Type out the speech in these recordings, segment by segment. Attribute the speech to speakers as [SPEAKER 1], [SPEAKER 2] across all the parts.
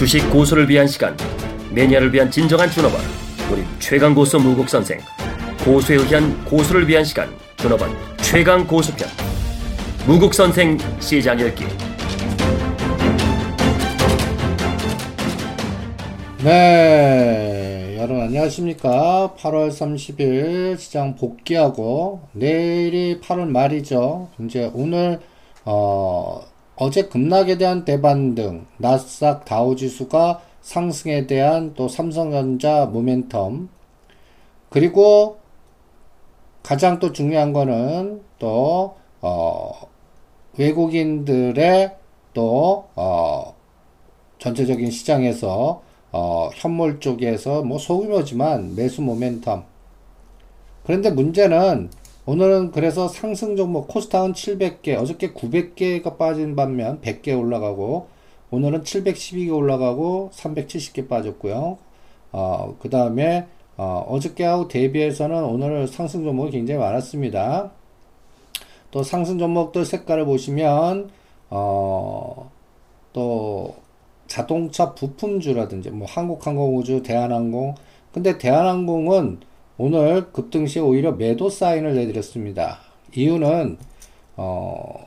[SPEAKER 1] 주식 고수를 위한 시간, 매니아를 위한 진정한 준업원, 우리 최강 고수 무국 선생, 고수에 의한 고수를 위한 시간, 준업원 최강 고수편, 무국 선생 시장 열기.
[SPEAKER 2] 네, 여러분 안녕하십니까. 8월 30일 시장 복귀하고 내일이 8월 말이죠. 이제 오늘 어, 어제 급락에 대한 대반등, 나스닥 다우지수가 상승에 대한 또 삼성전자 모멘텀, 그리고 가장 또 중요한 거는 또, 어, 외국인들의 또, 어, 전체적인 시장에서, 어, 현물 쪽에서 뭐 소규모지만 매수 모멘텀. 그런데 문제는 오늘은 그래서 상승 종목 코스닥은 700개, 어저께 900개가 빠진 반면 100개 올라가고 오늘은 712개 올라가고 370개 빠졌고요. 어, 그 다음에 어, 어저께하고 대비해서는 오늘 상승 종목이 굉장히 많았습니다. 또 상승 종목들 색깔을 보시면 어, 또 자동차 부품주라든지 뭐 한국항공우주, 대한항공 근데 대한항공은 오늘 급등 시 오히려 매도 사인을 내드렸습니다. 이유는 어,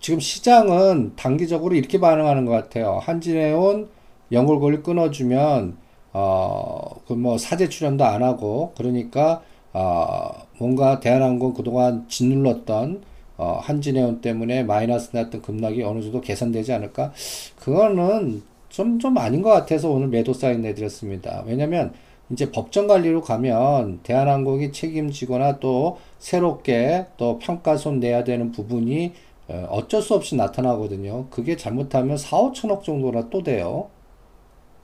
[SPEAKER 2] 지금 시장은 단기적으로 이렇게 반응하는 것 같아요. 한진해온 연골고리 끊어주면 어, 그 뭐 사제 출연도 안 하고 그러니까 어, 뭔가 대한항공 그동안 짓눌렀던 어, 한진해운 때문에 마이너스 났던 급락이 어느 정도 개선되지 않을까? 그거는 좀, 좀 아닌 것 같아서 오늘 매도 사인 내드렸습니다. 왜냐면 이제 법정 관리로 가면 대한항공이 책임지거나 또 새롭게 또 평가손 내야 되는 부분이 어, 어쩔 수 없이 나타나거든요. 그게 잘못하면 4, 5천억 정도나 또 돼요.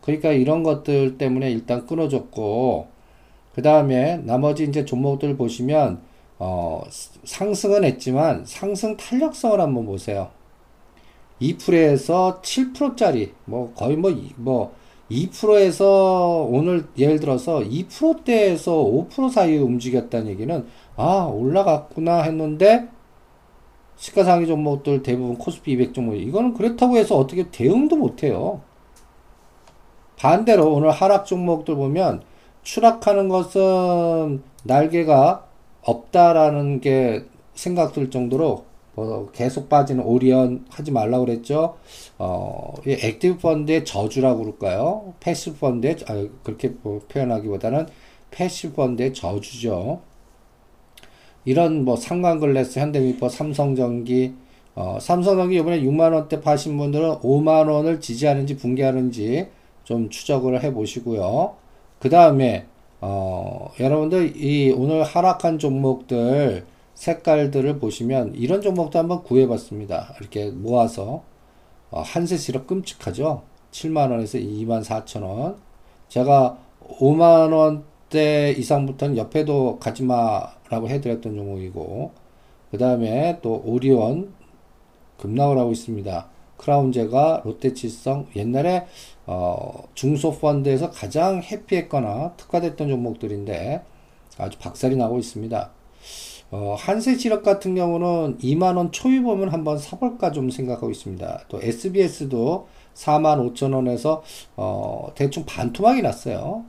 [SPEAKER 2] 그러니까 이런 것들 때문에 일단 끊어졌고, 그 다음에 나머지 이제 종목들 보시면, 어, 상승은 했지만 상승 탄력성을 한번 보세요. 2%에서 7%짜리, 뭐 거의 뭐, 뭐, 2%에서 오늘 예를 들어서 2%대에서 5% 사이에 움직였다는 얘기는 아 올라갔구나 했는데 시가상위 종목들 대부분 코스피 200 종목 이거는 그렇다고 해서 어떻게 대응도 못해요. 반대로 오늘 하락 종목들 보면 추락하는 것은 날개가 없다라는 게 생각될 정도로 뭐 계속 빠지는 오리온 하지 말라고 그랬죠. 어, active 펀드의 저주라고 그럴까요? passive 펀드의 아, 그렇게 뭐 표현하기보다는 passive 펀드의 저주죠. 이런 뭐 삼광글라스, 현대미포, 삼성전기, 어, 삼성전기 이번에 6만 원대 파신 분들은 5만 원을 지지하는지 붕괴하는지 좀 추적을 해 보시고요. 그 다음에 어, 여러분들 이 오늘 하락한 종목들 색깔들을 보시면 이런 종목도 한번 구해봤습니다. 이렇게 모아서 어, 한세시로 끔찍하죠. 7만원에서 2만 4천원. 제가 5만원대 이상부터는 옆에도 가지마라고 해드렸던 종목이고 그 다음에 또 오리온 급락을 하고 있습니다. 크라운제가 롯데칠성 옛날에 어, 중소펀드에서 가장 해피했거나 특화됐던 종목들인데 아주 박살이 나고 있습니다. 어, 한세지력 같은 경우는 2만원 초유 보면 한번 사볼까 좀 생각하고 있습니다. 또 SBS도 4만 5천원에서 어, 대충 반토막이 났어요.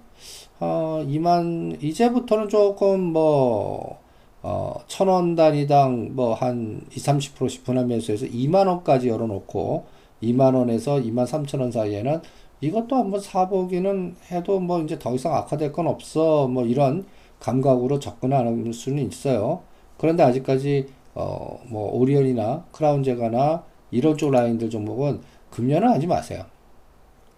[SPEAKER 2] 어, 2만, 이제부터는 조금 뭐, 어, 천원 단위당 뭐 한 20, 30%씩 분할 매수 해서 2만원까지 열어놓고 2만원에서 2만 3천원 사이에는 이것도 한번 사보기는 해도 뭐 이제 더 이상 악화될 건 없어. 뭐 이런 감각으로 접근하는 수는 있어요. 그런데 아직까지 어, 뭐 오리온이나 크라운제과나 이런 쪽 라인들 종목은 금년은 하지 마세요.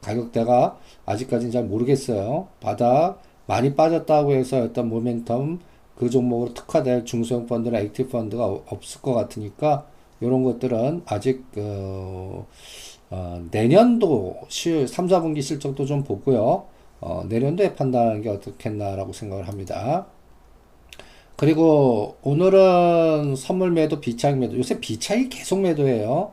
[SPEAKER 2] 가격대가 아직까지는 잘 모르겠어요. 바닥 많이 빠졌다고 해서 어떤 모멘텀 그 종목으로 특화될 중소형 펀드나 active 펀드가 없을 것 같으니까 이런 것들은 아직 그 어, 내년도 실 3, 4분기 실적도 좀 보고요. 어, 내년도에 판단하는 게 어떻겠나라고 생각을 합니다. 그리고 오늘은 선물 매도, 비차익 매도. 요새 비차익 계속 매도해요.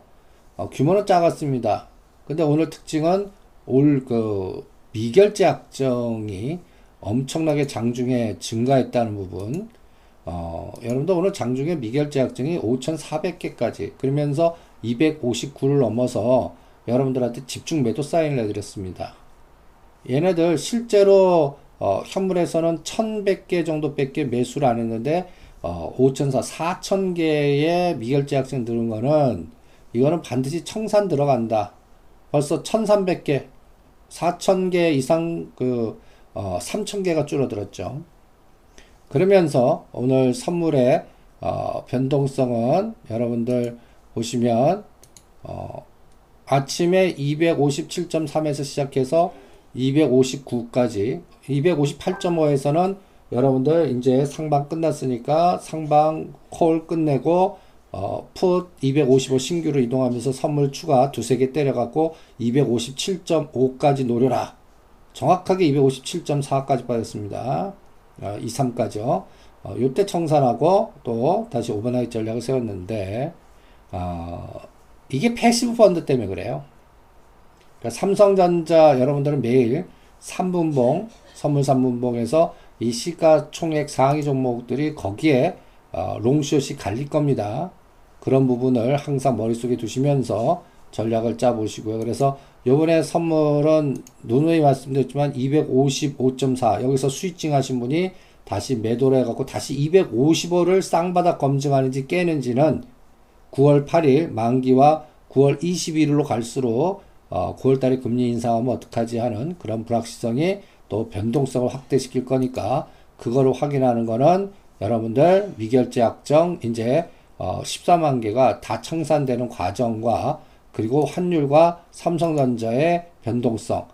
[SPEAKER 2] 어, 규모는 작았습니다. 근데 오늘 특징은 올 그 미결제 약정이 엄청나게 장중에 증가했다는 부분. 어, 여러분도 오늘 장중에 미결제 약정이 5,400개까지 그러면서 259를 넘어서 여러분들한테 집중 매도 사인을 해드렸습니다. 얘네들 실제로 어, 현물에서는 1100개 정도밖에 매수를 안 했는데 어, 5,400, 4,000개의 미결제 약정 들은 거는 이거는 반드시 청산 들어간다. 벌써 1,300개, 4,000개 이상 그 어, 3,000개가 줄어들었죠. 그러면서 오늘 선물의 어, 변동성은 여러분들 보시면 어, 아침에 257.3에서 시작해서 259까지 258.5에서는 여러분들 이제 상방 끝났으니까 상방 콜 끝내고 어, 풋 255 신규로 이동하면서 선물 추가 두세 개 때려갖고 257.5까지 노려라. 정확하게 257.4까지 빠졌습니다. 어, 2, 3까지요. 어, 요때 청산하고 또 다시 overnight 전략을 세웠는데 어, 이게 passive 펀드 때문에 그래요. 그러니까 삼성전자 여러분들은 매일 3분봉, 선물 3분봉에서 이 시가총액 상위 종목들이 거기에 어, long short이 갈릴 겁니다. 그런 부분을 항상 머릿속에 두시면서 전략을 짜 보시고요. 그래서 요번에 선물은 누누이 말씀드렸지만 255.4 여기서 스위칭 하신 분이 다시 매도를 해갖고 다시 255를 쌍바닥 검증하는지 깨는지는 9월 8일 만기와 9월 21일로 갈수록 어, 9월달에 금리 인상하면 어떡하지 하는 그런 불확실성이 또 변동성을 확대시킬 거니까 그거를 확인하는 거는 여러분들 미결제 약정 이제 어, 14만 개가 다 청산되는 과정과 그리고 환율과 삼성전자의 변동성.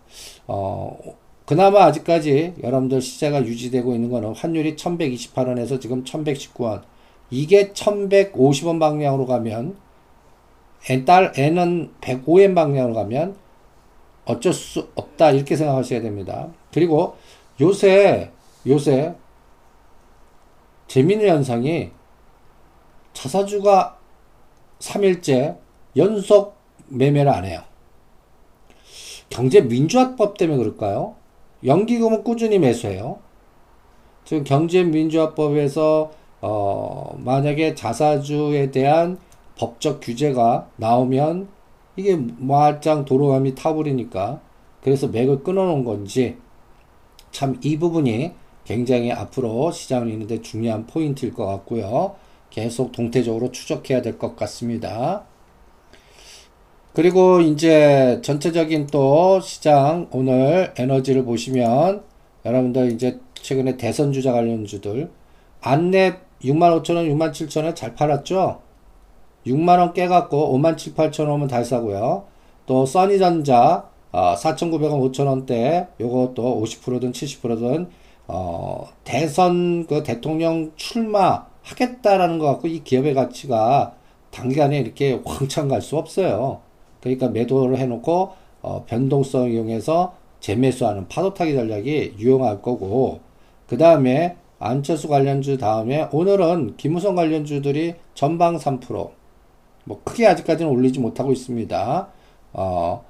[SPEAKER 2] 어, 그나마 아직까지 여러분들 시세가 유지되고 있는 거는 환율이 1128원에서 지금 1119원. 이게 1150원 방향으로 가면 N달, N은 105엔 방향으로 가면 어쩔 수 없다. 이렇게 생각하셔야 됩니다. 그리고 요새, 요새 재미있는 현상이 자사주가 3일째 연속 매매를 안 해요. 경제 민주화법 때문에 그럴까요? 연기금은 꾸준히 매수해요. 지금 경제 민주화법에서 어, 만약에 자사주에 대한 법적 규제가 나오면 이게 말짱 도로감이 타버리니까 그래서 맥을 끊어놓은 건지 참 이 부분이 굉장히 앞으로 시장을 있는데 중요한 포인트일 것 같고요. 계속 동태적으로 추적해야 될 것 같습니다. 그리고 이제 전체적인 또 시장 오늘 에너지를 보시면 여러분들 이제 최근에 대선 주자 관련주들 안랩 65,000원, 67,000원 잘 팔았죠? 6만원 깨갖고 5만 7, 8천 원은 다 사고요. 또 써니전자 어, 4,900원, 5천원대 요것도 50%든 70%든 어, 대선 그 대통령 출마 하겠다라는 것 같고 이 기업의 가치가 단기간에 이렇게 왕창 갈 수 없어요. 그러니까 매도를 해놓고 어, 변동성 이용해서 재매수하는 파도타기 전략이 유용할 거고 그 다음에 안철수 관련주 다음에 오늘은 김우성 관련주들이 전방 3% 뭐 크게 아직까지는 올리지 못하고 있습니다. 어,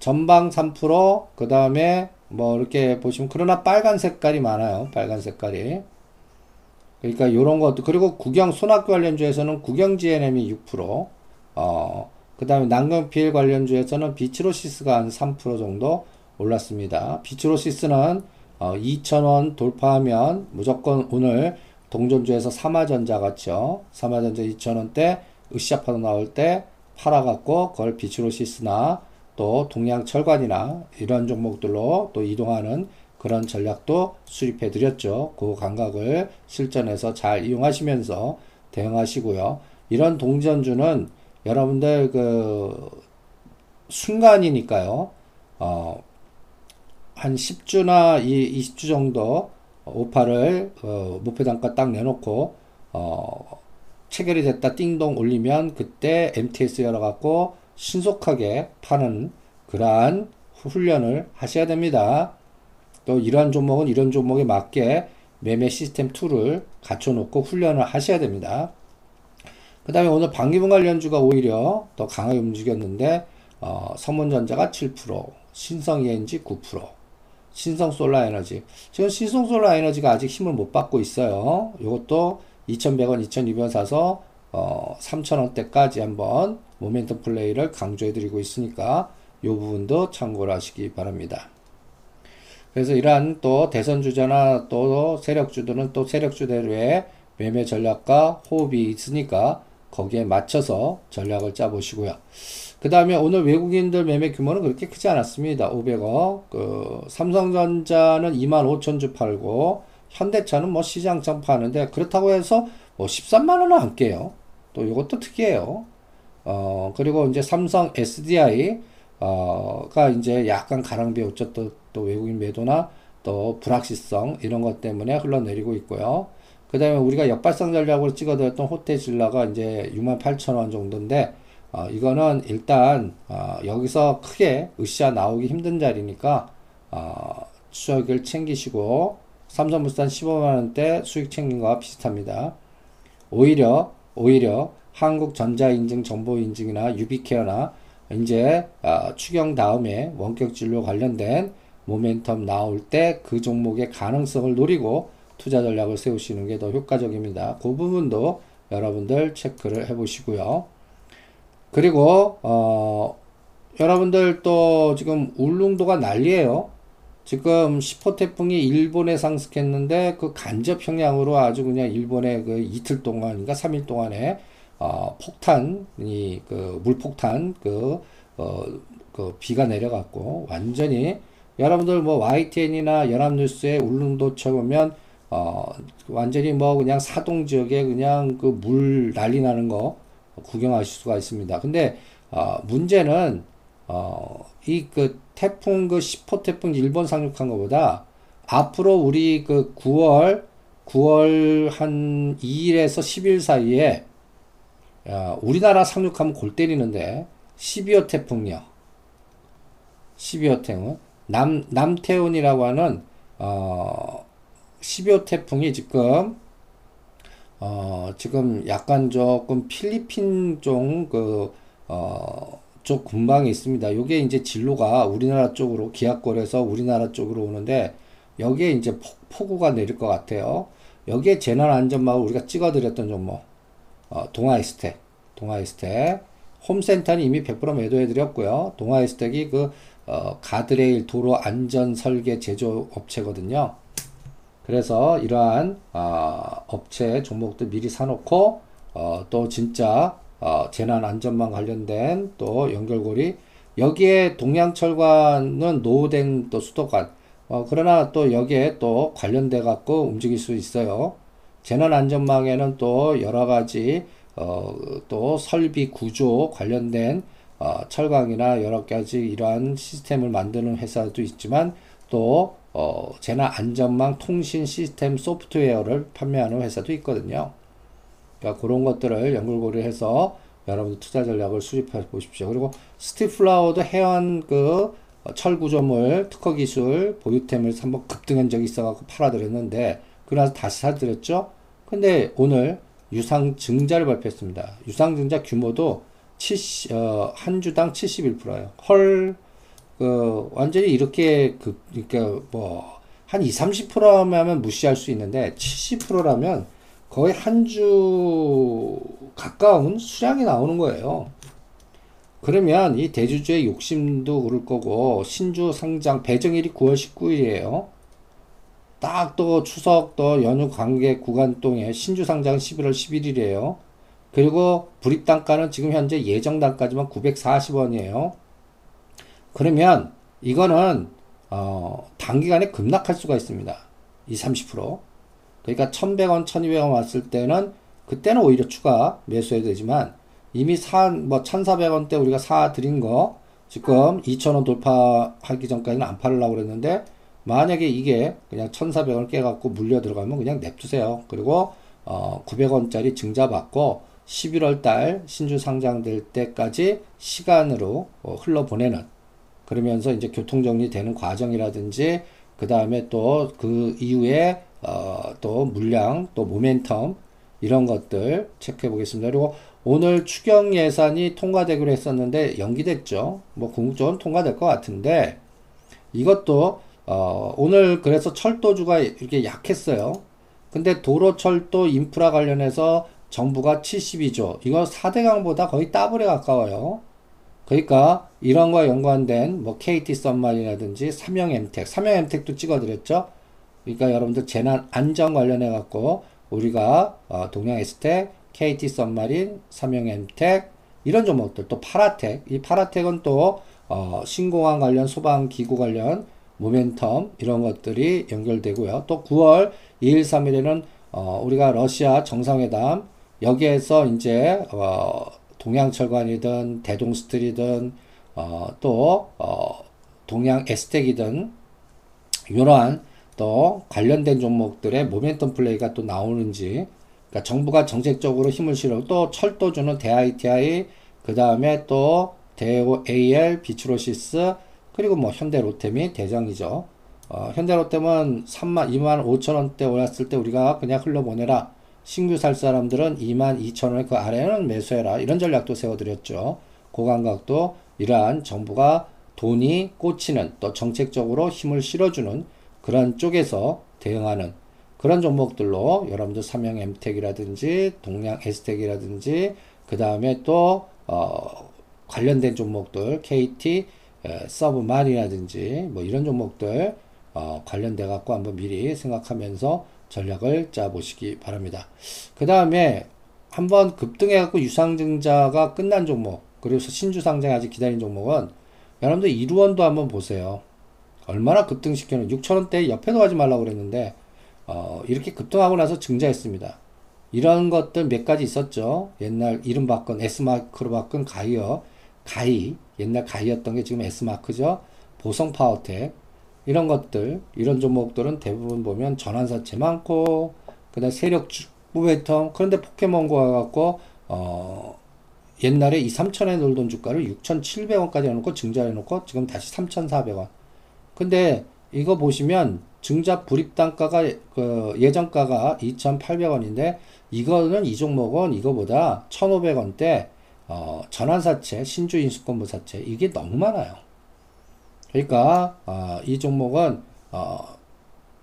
[SPEAKER 2] 전방 3%, 그 다음에 뭐 이렇게 보시면 그러나 빨간 색깔이 많아요. 빨간 색깔이. 그러니까 요런 것도 그리고 국영 손학규 관련주에서는 국영 GNM이 6%, 어, 그 다음에 난경필 관련주에서는 비치로시스가 한 3% 정도 올랐습니다. 비치로시스는 어, 2,000원 돌파하면 무조건 오늘 동전주에서 삼화전자 같죠. 삼화전자 2,000원대 으쌰파도 나올 때 팔아갖고 그걸 비추로시스나 또 동양철관이나 이런 종목들로 또 이동하는 그런 전략도 수립해 드렸죠. 그 감각을 실전에서 잘 이용하시면서 대응하시고요. 이런 동전주는 여러분들 그 순간이니까요. 어, 한 10주나 20주 정도 오퍼를 어, 목표 단가 딱 내놓고 어, 체결이 됐다 띵동 올리면 그때 MTS 열어갖고 신속하게 파는 그러한 훈련을 하셔야 됩니다. 또 이러한 종목은 이런 종목에 맞게 매매 시스템 tool을 갖춰놓고 훈련을 하셔야 됩니다. 그 다음에 오늘 반기문 관련주가 오히려 더 강하게 움직였는데 어, 성문전자가 7%, 신성ENG 9%, 신성솔라에너지 지금 신성솔라에너지가 아직 힘을 못 받고 있어요. 이것도 2,100원, 2,200원 사서 어, 3,000원대까지 한번 모멘텀 플레이를 강조해 드리고 있으니까 이 부분도 참고를 하시기 바랍니다. 그래서 이러한 또 대선 주자나 또 세력주들은 또 세력주대로의 매매 전략과 호흡이 있으니까 거기에 맞춰서 전략을 짜 보시고요. 그 다음에 오늘 외국인들 매매 규모는 그렇게 크지 않았습니다. 500억. 그 삼성전자는 2만 5천 주 팔고 현대차는 뭐 시장장 파는데 그렇다고 해서 뭐 13만 원은 안 깨요. 또 이것도 특이해요. 어 그리고 이제 삼성 SDI 어 가 이제 약간 가랑비었죠. 또, 또 외국인 매도나 또 불확실성 이런 것 때문에 흘러내리고 있고요. 그 다음에 우리가 역발상 전략으로 찍어드렸던 호텔질라가 이제 6만 8천 원 정도인데 어, 이거는 일단 어, 여기서 크게 으쌰 나오기 힘든 자리니까 어, 수익을 챙기시고 삼성물산 15만원대 수익 챙긴 거와 비슷합니다. 오히려 오히려 한국전자인증 정보인증이나 유비케어나 이제 어, 추경 다음에 원격 진료 관련된 모멘텀 나올 때 그 종목의 가능성을 노리고 투자 전략을 세우시는 게 더 효과적입니다. 그 부분도 여러분들 체크를 해 보시고요. 그리고 어, 여러분들 또 지금 울릉도가 난리예요. 지금 10호 태풍이 일본에 상승했는데 그 간접 형량으로 아주 그냥 일본에 그 이틀 동안인가 3일 동안에 어, 폭탄이 그 물폭탄 그, 어, 그 비가 내려갔고 완전히 여러분들 뭐 YTN이나 연합뉴스에 울릉도 쳐보면 어, 완전히 뭐 그냥 사동 지역에 그냥 그 물 난리 나는 거 구경하실 수가 있습니다. 근데 어, 문제는 어, 이 그 태풍 그 10호 태풍 일본 상륙한 것보다 앞으로 우리 그 9월 9월 한 2일에서 10일 사이에 어, 우리나라 상륙하면 골 때리는데 12호 태풍이요. 12호 태풍 남 남태운이라고 하는 어 12호 태풍이 지금 어, 지금 약간 조금 필리핀 쪽, 그, 어, 쪽 근방에 있습니다. 요게 이제 진로가 우리나라 쪽으로, 기압골에서 우리나라 쪽으로 오는데, 여기에 이제 폭, 우가 내릴 것 같아요. 여기에 재난안전망을 우리가 찍어드렸던 종목, 어, 동아이스텍, 동아이스텍. 홈센터는 이미 100% 매도해드렸고요. 동아이스텍이 그, 어, 가드레일 도로 안전 설계 제조 업체거든요. 그래서 이러한 어, 업체 종목도 미리 사놓고 어, 또 진짜 어, 재난 안전망 관련된 또 연결고리 여기에 동양철관은 노후된 또 수도관 어, 그러나 또 여기에 또 관련돼 갖고 움직일 수 있어요. 재난 안전망에는 또 여러 가지 어, 또 설비 구조 관련된 어, 철강이나 여러 가지 이러한 시스템을 만드는 회사도 있지만 또 어, 재난 안전망 통신 시스템 소프트웨어를 판매하는 회사도 있거든요. 그러니까 그런 것들을 연결고리 해서 여러분들 투자 전략을 수립해 보십시오. 그리고 스티플라워도 해안 그 철구조물 특허 기술 보유템을 한번 급등한 적이 있어갖고 팔아드렸는데 그러나서 다시 사드렸죠. 근데 오늘 유상 증자를 발표했습니다. 유상 증자 규모도 70, 어, 한 주당 71%예요. 헐 그 완전히 이렇게 그 그러니까 뭐 한 2, 30%라면 무시할 수 있는데 70%라면 거의 한 주 가까운 수량이 나오는 거예요. 그러면 이 대주주의 욕심도 그럴 거고 신주 상장 배정일이 9월 19일이에요. 딱 또 추석 또 연휴 관계 구간 동에 신주 상장은 11월 11일이에요. 그리고 불입 단가는 지금 현재 예정 단가지만 940원이에요. 그러면 이거는 어, 단기간에 급락할 수가 있습니다. 20, 30%. 그러니까 1100원, 1200원 왔을 때는 그때는 오히려 추가 매수해도 되지만 이미 사, 뭐 1400원대 우리가 사 드린 거 지금 2000원 돌파하기 전까지는 안 팔으려고 그랬는데 만약에 이게 그냥 1400원 깨갖고 물려 들어가면 그냥 냅두세요. 그리고 어, 900원짜리 증자 받고 11월 달 신주 상장될 때까지 시간으로 어, 흘러보내는 그러면서 이제 교통정리 되는 과정이라든지 그 다음에 또 그 이후에 어, 또 물량 또 모멘텀 이런 것들 체크해 보겠습니다. 그리고 오늘 추경 예산이 통과되기로 했었는데 연기됐죠. 뭐 궁극적으로 통과될 것 같은데 이것도 어, 오늘 그래서 철도주가 이렇게 약했어요. 근데 도로 철도 인프라 관련해서 정부가 72조. 이거 4대강보다 거의 더블에 가까워요. 그러니까 이런 거와 연관된 뭐 KT 썸마이라든지 삼형 엠텍, 삼형 엠텍도 찍어드렸죠. 그러니까 여러분들 재난 안전 관련해 갖고 우리가 어, 동양 에스텍, KT 썸마린, 삼형 엠텍 이런 종목들 또 파라텍, 이 파라텍은 또 어, 신공항 관련 소방 기구 관련 모멘텀 이런 것들이 연결되고요. 또 9월 2일 3일에는 어, 우리가 러시아 정상회담 여기에서 이제 어, 동양철관이든 대동스틸이든 어, 또 어, 동양 에스텍이든 이러한 또 관련된 종목들의 모멘텀 플레이가 또 나오는지 그러니까 정부가 정책적으로 힘을 실어 또 철도주는 대ITI 그 다음에 또 대오 AL 비추로시스 그리고 뭐 현대로템이 대장이죠. 어, 현대로템은 3만 2만 5천 원대 올랐을 때 우리가 그냥 흘러보내라. 신규 살 사람들은 2만 2천 원그 아래는 매수해라. 이런 전략도 세워드렸죠. 고감각도 이러한 정부가 돈이 꽂히는 또 정책적으로 힘을 실어주는 그런 쪽에서 대응하는 그런 종목들로 여러분들 삼형 엠텍이라든지 동양 에스텍이라든지 그 다음에 또 어, 관련된 종목들 KT 서브만이라든지 뭐 이런 종목들 어, 관련돼 갖고 한번 미리 생각하면서 전략을 짜 보시기 바랍니다. 그 다음에 한번 급등해 갖고 유상증자가 끝난 종목 그리고 신주 상장 아직 기다린 종목은 여러분들 이루원도 한번 보세요. 얼마나 급등시켜는 6천원대 옆에도 가지 말라고 그랬는데 어, 이렇게 급등하고 나서 증자했습니다. 이런 것들 몇 가지 있었죠. 옛날 이름 바꾼 S마크로 바꾼 가이어 가이 옛날 가이였던 게 지금 S마크죠. 보성 파워텍 이런 것들 이런 종목들은 대부분 보면 전환사채 많고 그 다음 세력 무배텀 그런데 포켓몬고 와갖고 어 옛날에 이 3천에 놀던 주가를 6,700원까지 해놓고 증자해놓고 지금 다시 3,400원 근데 이거 보시면 증자 불입 단가가 그 예정가가 2,800원인데 이거는 이 종목은 이거보다 1,500원대 어, 전환사채, 신주 인수권부사채 이게 너무 많아요. 그러니까 어, 이 종목은 어,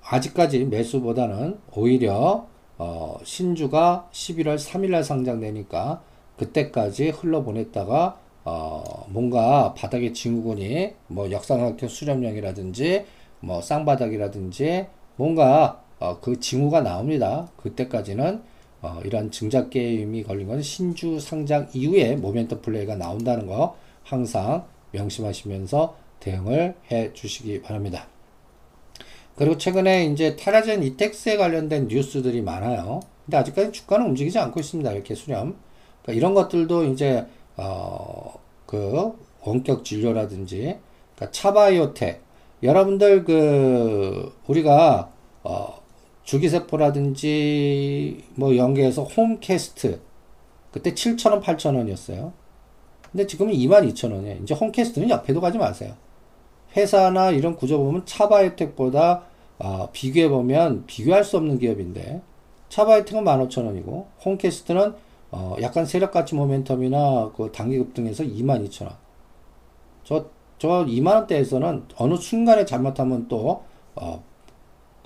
[SPEAKER 2] 아직까지 매수보다는 오히려 어, 신주가 11월 3일날 상장되니까 그때까지 흘러보냈다가 어, 뭔가 바닥의 증후군이 뭐 역삼각형 수렴형이라든지 뭐 쌍바닥이라든지 뭔가 어, 그 징후가 나옵니다. 그때까지는 어, 이런 증자 게임이 걸린 건 신주 상장 이후에 모멘텀 플레이가 나온다는 거 항상 명심하시면서 대응을 해 주시기 바랍니다. 그리고 최근에 이제 테라젠 이텍스에 관련된 뉴스들이 많아요. 근데 아직까지 주가는 움직이지 않고 있습니다. 이렇게 수렴. 그러니까 이런 것들도 이제 어, 그 원격 진료라든지 그러니까 차바이오텍 여러분들 그 우리가 어, 주기세포라든지 뭐 연계해서 홈캐스트 그때 7,000원, 8,000원이었어요. 근데 지금은 22,000원이에요. 이제 홈캐스트는 옆에도 가지 마세요. 회사나 이런 구조 보면 차바이오텍보다 어, 비교해 보면 비교할 수 없는 기업인데 차바이오텍은 15,000원이고 홈캐스트는 어, 약간 세력가치 모멘텀이나 그 단기 급등해서 22,000원. 저, 저 2만원대에서는 어느 순간에 잘못하면 또, 어,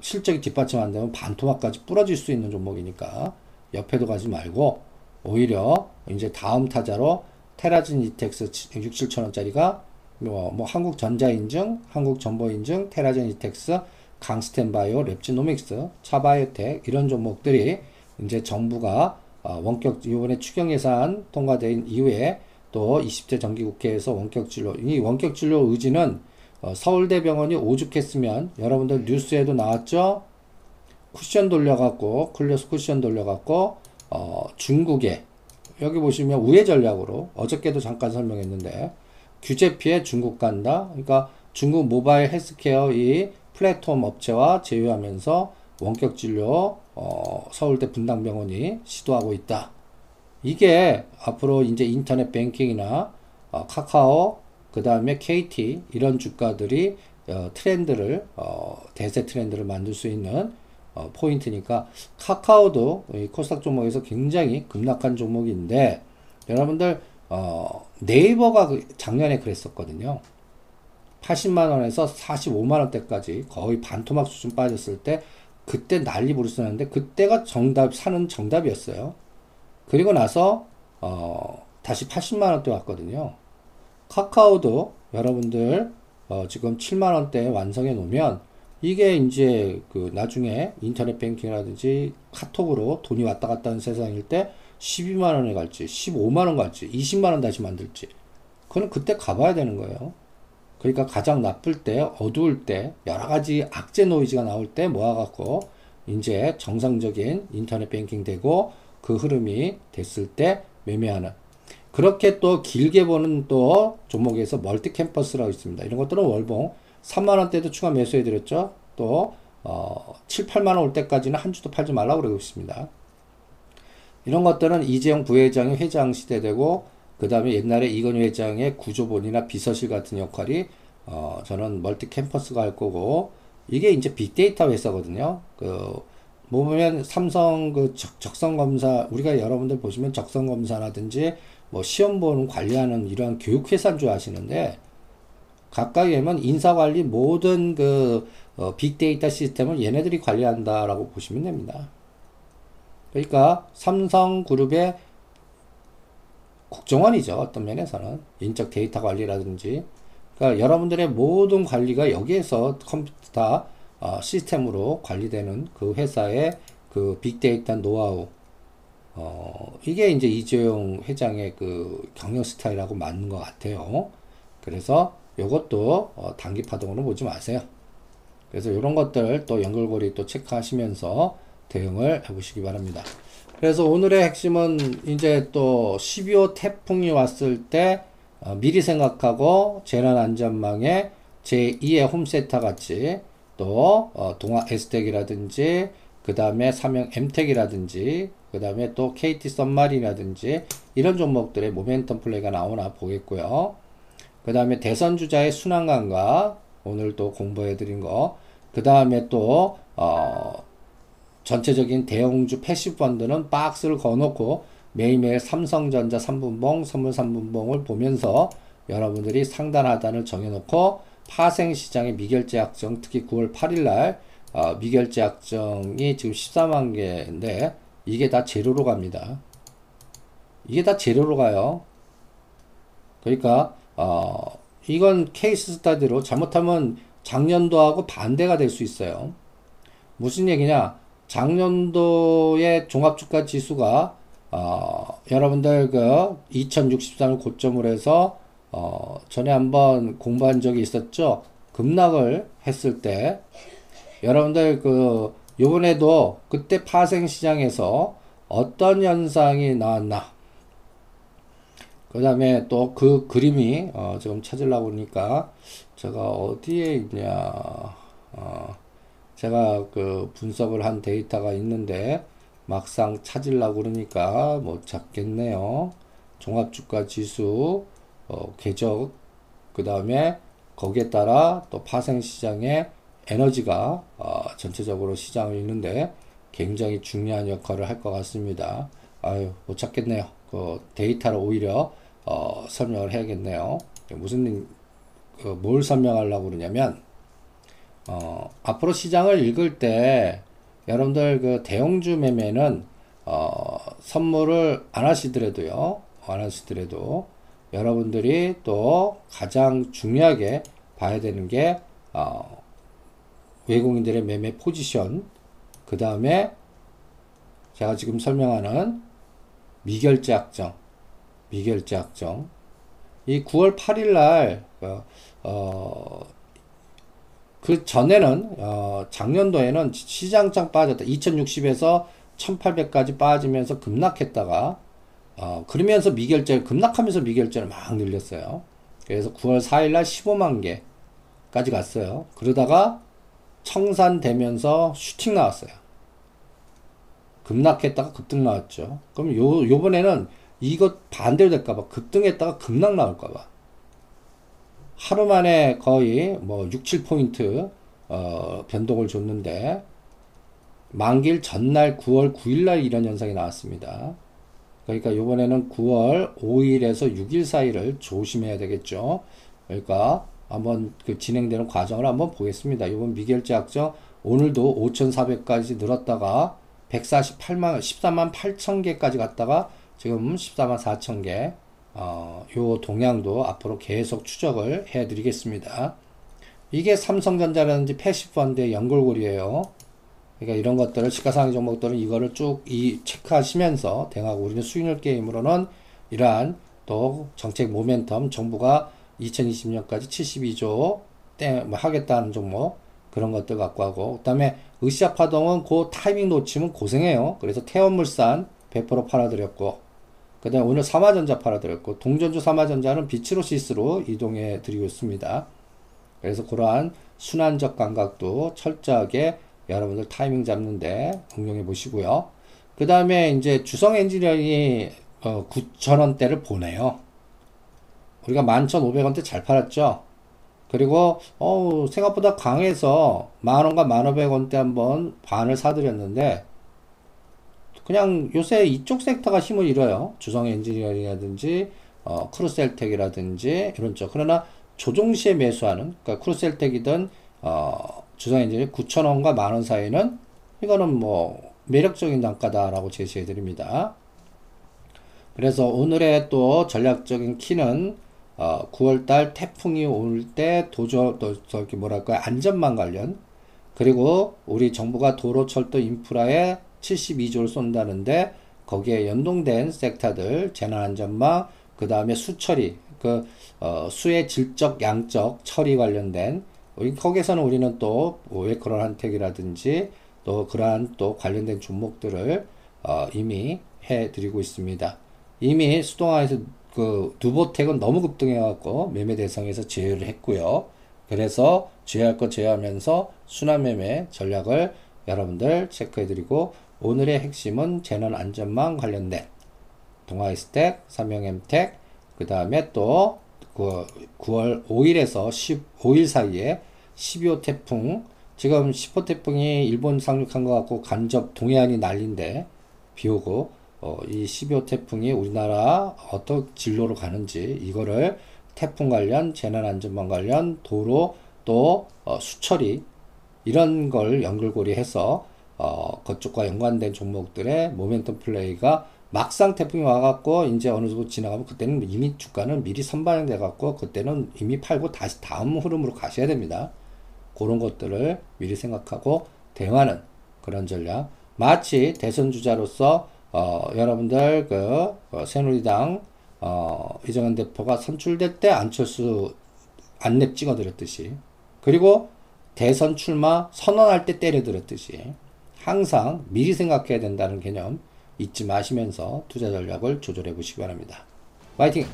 [SPEAKER 2] 실적이 뒷받침 안 되면 반토막까지 부러질 수 있는 종목이니까 옆에도 가지 말고 오히려 이제 다음 타자로 테라진 이텍스 6, 7천원짜리가 뭐, 뭐 한국전자인증, 한국정보인증, 테라진 이텍스, 강스텐바이오, 랩지노믹스, 차바이오텍 이런 종목들이 이제 정부가 어, 원격 이번에 추경 예산 통과된 이후에 또 20대 정기국회에서 원격 진료 이 원격 진료 의지는 어, 서울대병원이 오죽했으면 여러분들 뉴스에도 나왔죠. 쿠션 돌려갖고 클래스 쿠션 돌려갖고 어, 중국에 여기 보시면 우회 전략으로 어저께도 잠깐 설명했는데 규제 피해 중국 간다. 그러니까 중국 모바일 헬스케어 이 플랫폼 업체와 제휴하면서 원격 진료 어, 서울대 분당병원이 시도하고 있다. 이게 앞으로 이제 인터넷 뱅킹이나 어, 카카오 그 다음에 KT 이런 주가들이 어, 트렌드를 어, 대세 트렌드를 만들 수 있는 어, 포인트니까 카카오도 이 코스닥 종목에서 굉장히 급락한 종목인데 여러분들 어, 네이버가 그 작년에 그랬었거든요. 80만 원에서 45만 원대까지 거의 반토막 수준 빠졌을 때 그때 난리 부르스는데 그때가 정답 사는 정답이었어요. 그리고 나서 어, 다시 80만 원대 왔거든요. 카카오도 여러분들 어, 지금 7만 원대 완성해 놓으면 이게 이제 그 나중에 인터넷 뱅킹이라든지 카톡으로 돈이 왔다 갔다 하는 세상일 때 12만 원에 갈지 15만 원 갈지 20만 원 다시 만들지 그건 그때 가봐야 되는 거예요. 그러니까 가장 나쁠 때 어두울 때 여러 가지 악재 노이즈가 나올 때 모아갖고 이제 정상적인 인터넷 뱅킹 되고 그 흐름이 됐을 때 매매하는 그렇게 또 길게 보는 또 종목에서 멀티 캠퍼스라고 있습니다. 이런 것들은 월봉 3만원대도 추가 매수해드렸죠. 또, 어, 7, 8만원 올 때까지는 한 주도 팔지 말라고 그러고 있습니다. 이런 것들은 이재용 부회장이 회장 시대 되고, 그 다음에 옛날에 이건희 회장의 구조본이나 비서실 같은 역할이, 어, 저는 멀티 캠퍼스가 할 거고, 이게 이제 빅데이터 회사거든요. 그, 뭐 보면 삼성 그 적, 적성 검사, 우리가 여러분들 보시면 적성 검사라든지 뭐 시험 보는 관리하는 이러한 교육 회사인 줄 아시는데, 가까이 하면 인사 관리 모든 그 어, 빅데이터 시스템을 얘네들이 관리한다라고 보시면 됩니다. 그러니까 삼성그룹의 국정원이죠. 어떤 면에서는 인적 데이터 관리라든지 그러니까 여러분들의 모든 관리가 여기에서 컴퓨터 어, 시스템으로 관리되는 그 회사의 그 빅데이터 노하우 어, 이게 이제 이재용 회장의 그 경영 스타일하고 맞는 것 같아요. 그래서 이것도 어, 단기 파동으로 보지 마세요. 그래서 이런 것들 또 연결고리 또 체크하시면서 대응을 해보시기 바랍니다. 그래서 오늘의 핵심은 이제 또 12호 태풍이 왔을 때 어, 미리 생각하고 재난안전망에 제2의 홈세터 같이 또 어, 동아 에스텍이라든지 그 다음에 삼형 엠텍이라든지 그 다음에 또 KT 썸마린이라든지 이런 종목들의 모멘텀 플레이가 나오나 보겠고요. 그 다음에 대선 주자의 순환감과 오늘 또 공부해 드린 거. 그 다음에 또, 어, 전체적인 대형주 passive 펀드는 박스를 거놓고 매일매일 삼성전자 3분봉, 선물 3분봉을 보면서 여러분들이 상단 하단을 정해놓고 파생시장의 미결제 약정, 특히 9월 8일 날, 어, 미결제 약정이 지금 14만 개인데, 이게 다 재료로 갑니다. 이게 다 재료로 가요. 그러니까, 어, 이건 케이스 스타디로 잘못하면 작년도 하고 반대가 될 수 있어요. 무슨 얘기냐? 작년도의 종합주가 지수가 어, 여러분들 그 2063을 고점으로 해서 어, 전에 한번 공부한 적이 있었죠. 급락을 했을 때. 여러분들 그 요번에도 그때 파생 시장에서 어떤 현상이 나왔나. 그 다음에 또 그 그림이 어, 지금 찾으려고 그러니까 제가 어디에 있냐. 어, 제가 그 분석을 한 데이터가 있는데 막상 찾으려고 그러니까 못 찾겠네요. 종합주가 지수 어, 궤적 그 다음에 거기에 따라 또 파생시장의 에너지가 어, 전체적으로 시장을 있는데 굉장히 중요한 역할을 할 것 같습니다. 아유 못 찾겠네요. 그 데이터를 오히려 어, 설명을 해야겠네요. 무슨 그, 뭘 설명하려고 그러냐면 어, 앞으로 시장을 읽을 때 여러분들 그 대형주 매매는 어, 선물을 안 하시더라도요. 안 하시더라도 여러분들이 또 가장 중요하게 봐야 되는 게 어, 외국인들의 매매 포지션 그 다음에 제가 지금 설명하는 미결제 확정 미결제 확정. 이 9월 8일 날, 어, 어, 그 전에는, 어, 작년도에는 시장장 빠졌다. 2060에서 1800까지 빠지면서 급락했다가, 어, 그러면서 미결제, 급락하면서 미결제를 막 늘렸어요. 그래서 9월 4일 날 15만 개까지 갔어요. 그러다가 청산되면서 슈팅 나왔어요. 급락했다가 급등 나왔죠. 그럼 요, 요번에는 이것 반대로 될까봐 급등했다가 급락 나올까봐 하루 만에 거의 뭐 6, 7포인트 어, 변동을 줬는데 만길 전날 9월 9일 날 이런 현상이 나왔습니다. 그러니까 이번에는 9월 5일에서 6일 사이를 조심해야 되겠죠. 그러니까 한번 그 진행되는 과정을 한번 보겠습니다. 이번 미결제 약정 오늘도 5,400까지 늘었다가 148만 13만 8천 개까지 갔다가 지금 14만 4천 개, 어, 요 동향도 앞으로 계속 추적을 해 드리겠습니다. 이게 삼성전자라든지 패시펀드의 연결고리예요. 그러니까 이런 것들을 시가상위 종목들은 이거를 쭉 이 체크하시면서 대하고 우리는 수익률 게임으로는 이러한 또 정책 모멘텀 정부가 2020년까지 72조 때 뭐 하겠다는 종목 그런 것들 갖고 하고 그다음에 의시아 파동은 그 타이밍 놓치면 고생해요. 그래서 태원물산 100% 팔아드렸고 그 다음에 오늘 삼화전자 팔아드렸고 동전주 삼화전자는 비치로시스로 이동해 드리고 있습니다. 그래서 그러한 순환적 감각도 철저하게 여러분들 타이밍 잡는데 응용해 보시고요. 그 다음에 이제 주성 엔지니어링이 어, 9,000원대를 보네요. 우리가 11,500원대 잘 팔았죠? 그리고 어 생각보다 강해서 만원과 만오백원대 한번 반을 사드렸는데 그냥 요새 이쪽 섹터가 힘을 잃어요. 주성 엔지니어링이라든지 어, 크루셜텍이라든지 이런 쪽. 그러나 조정시에 매수하는 그러니까 크루셜텍이든 어, 주성 엔지니어링 9천 원과 만 원 사이는 이거는 뭐 매력적인 단가다라고 제시해 드립니다. 그래서 오늘의 또 전략적인 키는 어, 9월달 태풍이 올 때 도저, 도, 저기 뭐랄까, 안전망 관련, 그리고 우리 정부가 도로, 철도, 인프라에 72조를 쏜다는데, 거기에 연동된 섹터들, 재난안전망, 그 다음에 수처리, 그, 어, 수의 질적, 양적, 처리 관련된, 거기에서는 우리는 또, 웨크럴 한택이라든지, 또 그러한 또 관련된 종목들을, 어, 이미 해드리고 있습니다. 이미 수동화에서 그 두보텍은 너무 급등해갖고 매매 대상에서 제외를 했고요. 그래서 제외할 거 제외하면서 순환 매매 전략을 여러분들 체크해드리고 오늘의 핵심은 재난 안전망 관련된 동아이스텍, 삼명엠텍, 그 다음에 또그 9월 5일에서 15일 사이에 12호 태풍. 지금 10호 태풍이 일본 상륙한 것 같고 간접 동해안이 난린데 비 오고 어, 이 12호 태풍이 우리나라 어떤 진로로 가는지 이거를 태풍 관련, 재난안전망 관련, 도로 또 어, 수처리 이런 걸 연결고리 해서 어, 그쪽과 연관된 종목들의 모멘텀 플레이가 막상 태풍이 와갖고 이제 어느 정도 지나가면 그때는 이미 주가는 미리 선반영돼 갖고 그때는 이미 팔고 다시 다음 흐름으로 가셔야 됩니다. 그런 것들을 미리 생각하고 대응하는 그런 전략. 마치 대선 주자로서 어, 여러분들 그 어, 새누리당 어, 이정현 대표가 선출될 때 안철수 안랩 찍어드렸듯이 그리고 대선 출마 선언할 때 때려드렸듯이 항상 미리 생각해야 된다는 개념 잊지 마시면서 투자 전략을 조절해 보시기 바랍니다. 화이팅!